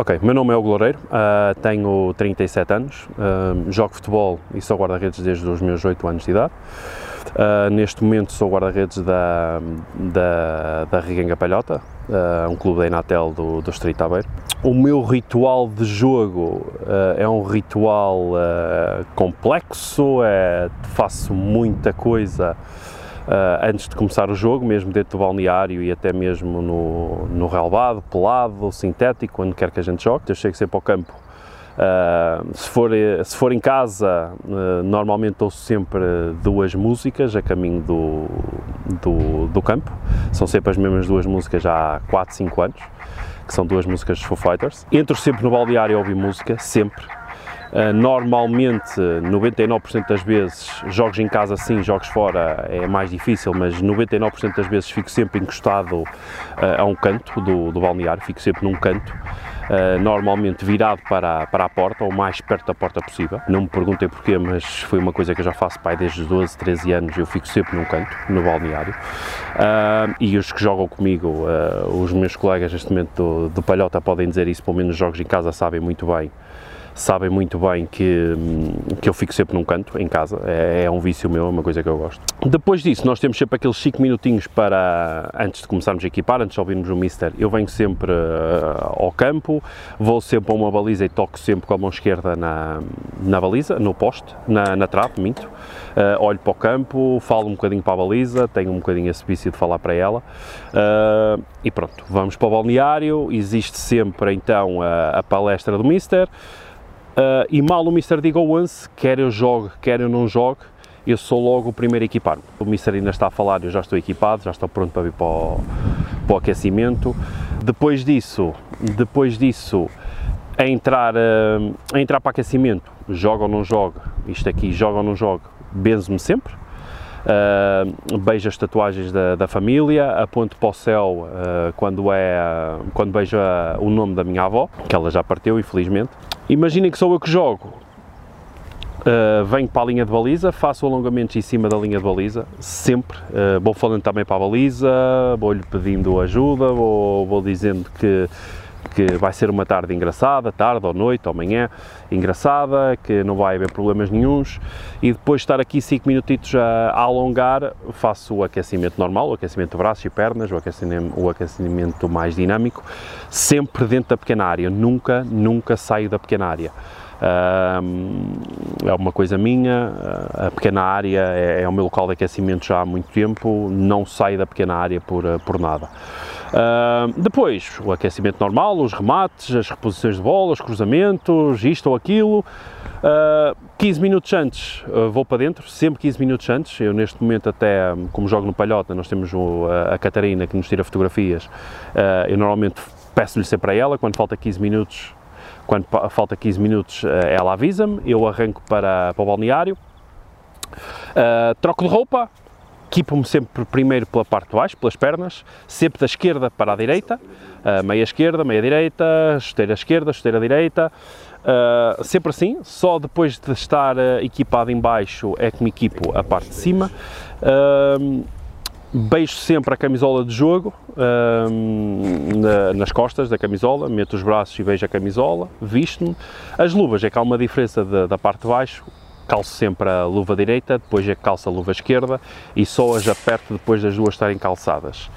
Ok, meu nome é o Loureiro, uh, tenho 37 anos, uh, jogo futebol e sou guarda-redes desde os meus 8 anos de idade. Uh, neste momento sou guarda-redes da, da, da Riguenga Palhota, um clube da Inatel do, do Distrito Aveiro. O meu ritual de jogo é um ritual complexo, é, faço muita coisa antes de começar o jogo, mesmo dentro do balneário e até mesmo no, no relvado, pelado, sintético, onde quer que a gente jogue. Eu chego sempre ao campo. Uh, se, for, se for em casa, uh, normalmente ouço sempre duas músicas a caminho do, do, do, campo. São sempre as mesmas duas músicas há 4, 5 anos, que são duas músicas de Foo Fighters. Entro sempre no balneário a ouvir música, sempre. Uh, normalmente, 99% das vezes, jogos em casa sim, jogos fora é mais difícil, mas 99% das vezes fico sempre encostado uh, a um canto do, do balneário, fico sempre num canto. Uh, normalmente virado para, para a porta, ou mais perto da porta possível. Não me perguntei porquê, mas foi uma coisa que eu já faço pai desde os 12, 13 anos, eu fico sempre num canto, no balneário. Uh, e os que jogam comigo, uh, os meus colegas neste momento do, do Palhota podem dizer isso, pelo menos jogos em casa sabem muito bem sabem muito bem que, que eu fico sempre num canto, em casa, é, é um vício meu, é uma coisa que eu gosto. Depois disso, nós temos sempre aqueles 5 minutinhos para, antes de começarmos a equipar, antes de ouvirmos o Mister, eu venho sempre uh, ao campo, vou sempre a uma baliza e toco sempre com a mão esquerda na, na baliza, no poste, na, na trave, minto, uh, olho para o campo, falo um bocadinho para a baliza, tenho um bocadinho esse vício de falar para ela, uh, e pronto, vamos para o balneário, existe sempre então a, a palestra do Mister, Uh, e mal o Mister diga once, quer eu jogue, quer eu não jogue, eu sou logo o primeiro a equipar-me. O Mister ainda está a falar, eu já estou equipado, já estou pronto para vir para o, para o aquecimento. Depois disso, depois disso, a entrar, uh, a entrar para aquecimento, joga ou não joga, isto aqui, joga ou não joga, benzo-me sempre. Uh, beijo as tatuagens da, da, família, aponto para o céu uh, quando, é, quando beijo o nome da minha avó, que ela já partiu, infelizmente. Imaginem que sou eu que jogo. Uh, venho para a linha de baliza, faço alongamentos em cima da linha de baliza, sempre. Uh, vou falando também para a baliza, vou-lhe pedindo ajuda, vou, vou dizendo que, que vai ser uma tarde engraçada, tarde ou noite ou manhã engraçada, que não vai haver problemas nenhums e depois de estar aqui 5 minutitos a, a, alongar, faço o aquecimento normal, o aquecimento de braços e pernas, o aquecimento, o aquecimento mais dinâmico, sempre dentro da pequena área, nunca, nunca saio da pequena área. É uma coisa minha, a pequena área é, é, o meu local de aquecimento já há muito tempo, não saio da pequena área por, por nada. Uh, depois, o aquecimento normal, os remates, as reposições de bola, os cruzamentos, isto ou aquilo. Uh, 15 minutos antes uh, vou para dentro, sempre 15 minutos antes. Eu, neste momento, até como jogo no Palhota, nós temos o, a, Catarina que nos tira fotografias. Uh, eu normalmente peço-lhe sempre a ela, quando falta 15 minutos, quando falta 15 minutos, ela avisa-me, eu arranco para, para o balneário, troco de roupa, equipo-me sempre primeiro pela parte de baixo, pelas pernas, sempre da esquerda para a direita, uh, meia esquerda, meia direita, chuteira esquerda, chuteira direita, uh, sempre assim, só depois de estar uh, equipado em baixo é que me equipo a parte de cima. Beijo sempre a camisola de jogo na, nas costas da camisola, meto os braços e vejo a camisola, visto-me. As luvas é que há uma diferença da, da parte de baixo, calço sempre a luva direita, depois é que calço a luva esquerda e só as aperto depois das duas estarem calçadas.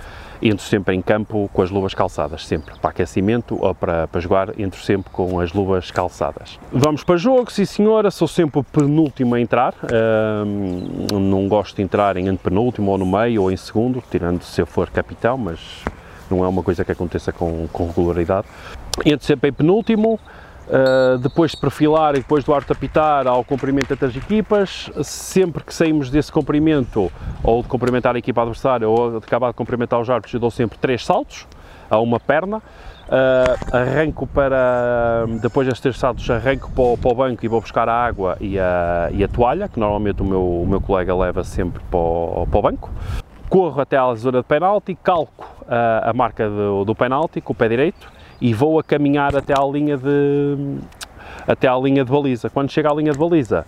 Entro sempre em campo com as luvas calçadas, sempre. Para aquecimento ou para, para jogar, entro sempre com as luvas calçadas. Vamos para jogo, sim senhora, sou sempre o penúltimo a entrar. Não gosto de entrar em penúltimo ou no meio ou em segundo, tirando se eu for capitão, mas não é uma coisa que aconteça com, com regularidade. Entro sempre em penúltimo, Uh, depois de perfilar e depois do arte apitar ao cumprimento das equipas, sempre que saímos desse cumprimento, ou de cumprimentar a equipa adversária, ou de acabar de cumprimentar os árbitros, eu dou sempre três saltos a uma perna, uh, arranco para, depois destes três saltos, arranco para o, para o, banco e vou buscar a água e a, e a toalha, que normalmente o meu, o meu colega leva sempre para o, para o banco. Corro até à zona de penalti, calco uh, a marca do, do penalti com o pé direito, e vou a caminhar até à linha de até à linha de baliza. Quando chego à linha de baliza,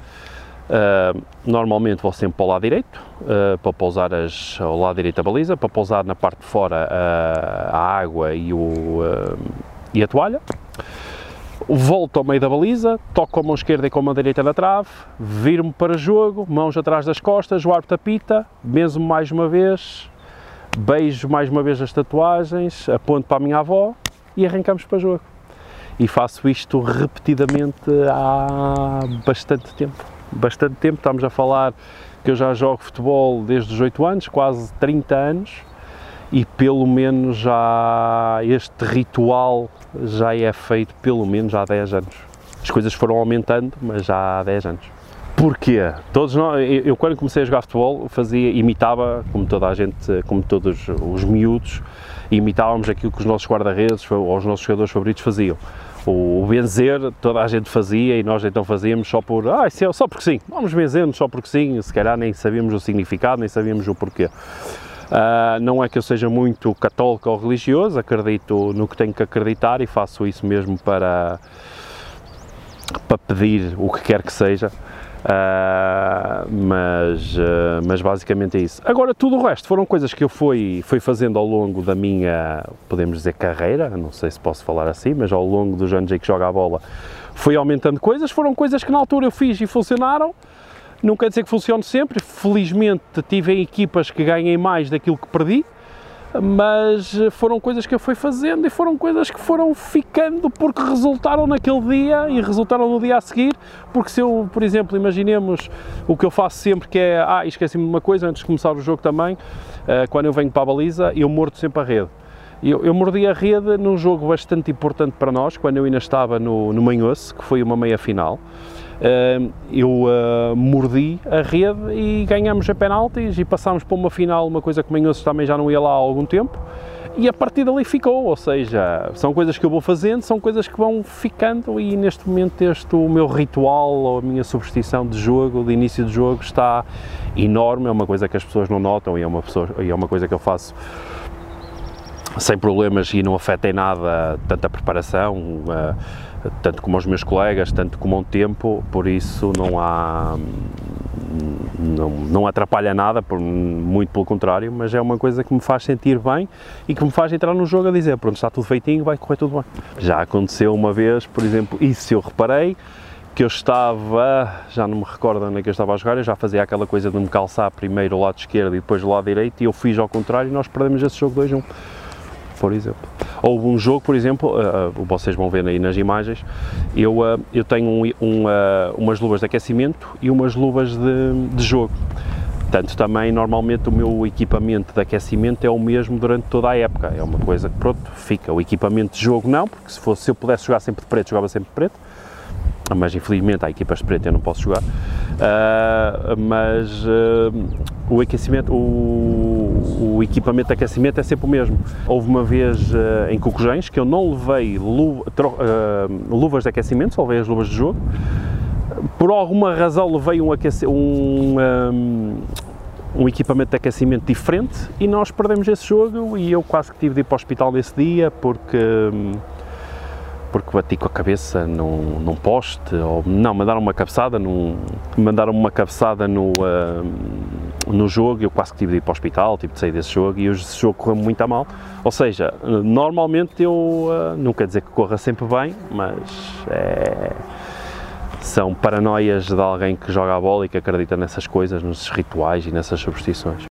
uh, normalmente vou sempre para o lado direito, uh, para pousar as, ao lado direito da baliza, para pousar na parte de fora uh, a água e, o, e a toalha. volto ao meio da baliza, toco com a mão esquerda e com a mão direita na trave, viro-me para jogo, mãos atrás das costas, o árbitro apita, benzo-me mais uma vez, beijo mais uma vez as tatuagens, aponto para a minha avó e arrancamos para jogo. E faço isto repetidamente há bastante tempo. Bastante tempo, estamos a falar que eu já jogo futebol desde os 8 anos, quase 30 anos, e pelo menos já este ritual já é feito pelo menos há 10 anos. As coisas foram aumentando, mas já há 10 anos. Porquê? Todos nós, eu, eu, quando comecei a jogar futebol fazia, imitava, como toda a gente, como todos os miúdos, imitávamos aquilo que os nossos guarda-redes ou os nossos jogadores favoritos faziam. O, o benzer toda a gente fazia e nós então fazíamos só por, ah, isso é, só porque sim, vamos benzer-nos só porque sim, se calhar nem sabíamos o significado, nem sabíamos o porquê. Uh, não é que eu seja muito católico ou religioso, acredito no que tenho que acreditar e faço isso mesmo para, para pedir o que quer que seja. Uh, mas, uh, mas basicamente é isso. Agora, tudo o resto foram coisas que eu fui, fui fazendo ao longo da minha, podemos dizer, carreira, não sei se posso falar assim, mas ao longo dos anos em que joga a bola, fui aumentando coisas. Foram coisas que na altura eu fiz e funcionaram. Não quer dizer que funcione sempre, felizmente tive equipas que ganhem mais daquilo que perdi, mas foram coisas que eu fui fazendo e foram coisas que foram ficando porque resultaram naquele dia e resultaram no dia a seguir, porque se eu, por exemplo, imaginemos o que eu faço sempre que é, ah, esqueci-me de uma coisa antes de começar o jogo também, eh, quando eu venho para a baliza, eu mordo sempre a rede. Eu, eu mordi a rede num jogo bastante importante para nós, quando eu ainda estava no, no Manhoce, que foi uma meia-final. Eu uh, mordi a rede e ganhamos a penaltis e passámos para uma final, uma coisa que o Manhoce também já não ia lá há algum tempo. E a partir dali ficou, ou seja, são coisas que eu vou fazendo, são coisas que vão ficando e neste momento este o meu ritual ou a minha superstição de jogo, de início de jogo está enorme, é uma coisa que as pessoas não notam e é uma, pessoa, e é uma coisa que eu faço sem problemas e não afeta em nada tanto a preparação, uh, tanto como os meus colegas, tanto como o tempo, por isso não há não, não atrapalha nada, por, muito pelo contrário, mas é uma coisa que me faz sentir bem e que me faz entrar no jogo a dizer, pronto, está tudo feitinho, vai correr tudo bem. Já aconteceu uma vez, por exemplo, isso eu reparei, que eu estava, já não me recordo onde é que eu estava a jogar, eu já fazia aquela coisa de me calçar primeiro o lado esquerdo e depois o lado direito e eu fiz ao contrário e nós perdemos esse jogo 2-1 por exemplo. Houve um jogo, por exemplo, uh, vocês vão ver aí nas imagens, eu, uh, eu tenho um, um, umas luvas de aquecimento e umas luvas de, de jogo. Portanto, também normalmente o meu equipamento de aquecimento é o mesmo durante toda a época. É uma coisa que, pronto, fica. O equipamento de jogo não, porque se, fosse, se eu pudesse jogar sempre de preto, jogava sempre de preto mas infelizmente há equipas de preto eu não posso jogar. Uh, mas uh, o aquecimento, o, o, equipamento de aquecimento é sempre o mesmo. Houve uma vez uh, em Cocojães que eu não levei lu, luvas de aquecimento, só levei as luvas de jogo. Por alguma razão levei um, aquece, um, um, um equipamento de aquecimento diferente e nós perdemos esse jogo e eu quase que tive de ir para o hospital nesse dia porque porque bati com a cabeça num, num poste, ou não, mandaram uma cabeçada, num, mandaram uma cabeçada no, uh, no jogo eu quase que tive de ir para o hospital, tive de sair desse jogo e esse jogo correu muito a mal. Ou seja, normalmente eu, uh, não quer dizer que corra sempre bem, mas é, são paranoias de alguém que joga a bola e que acredita nessas coisas, nesses rituais e nessas superstições.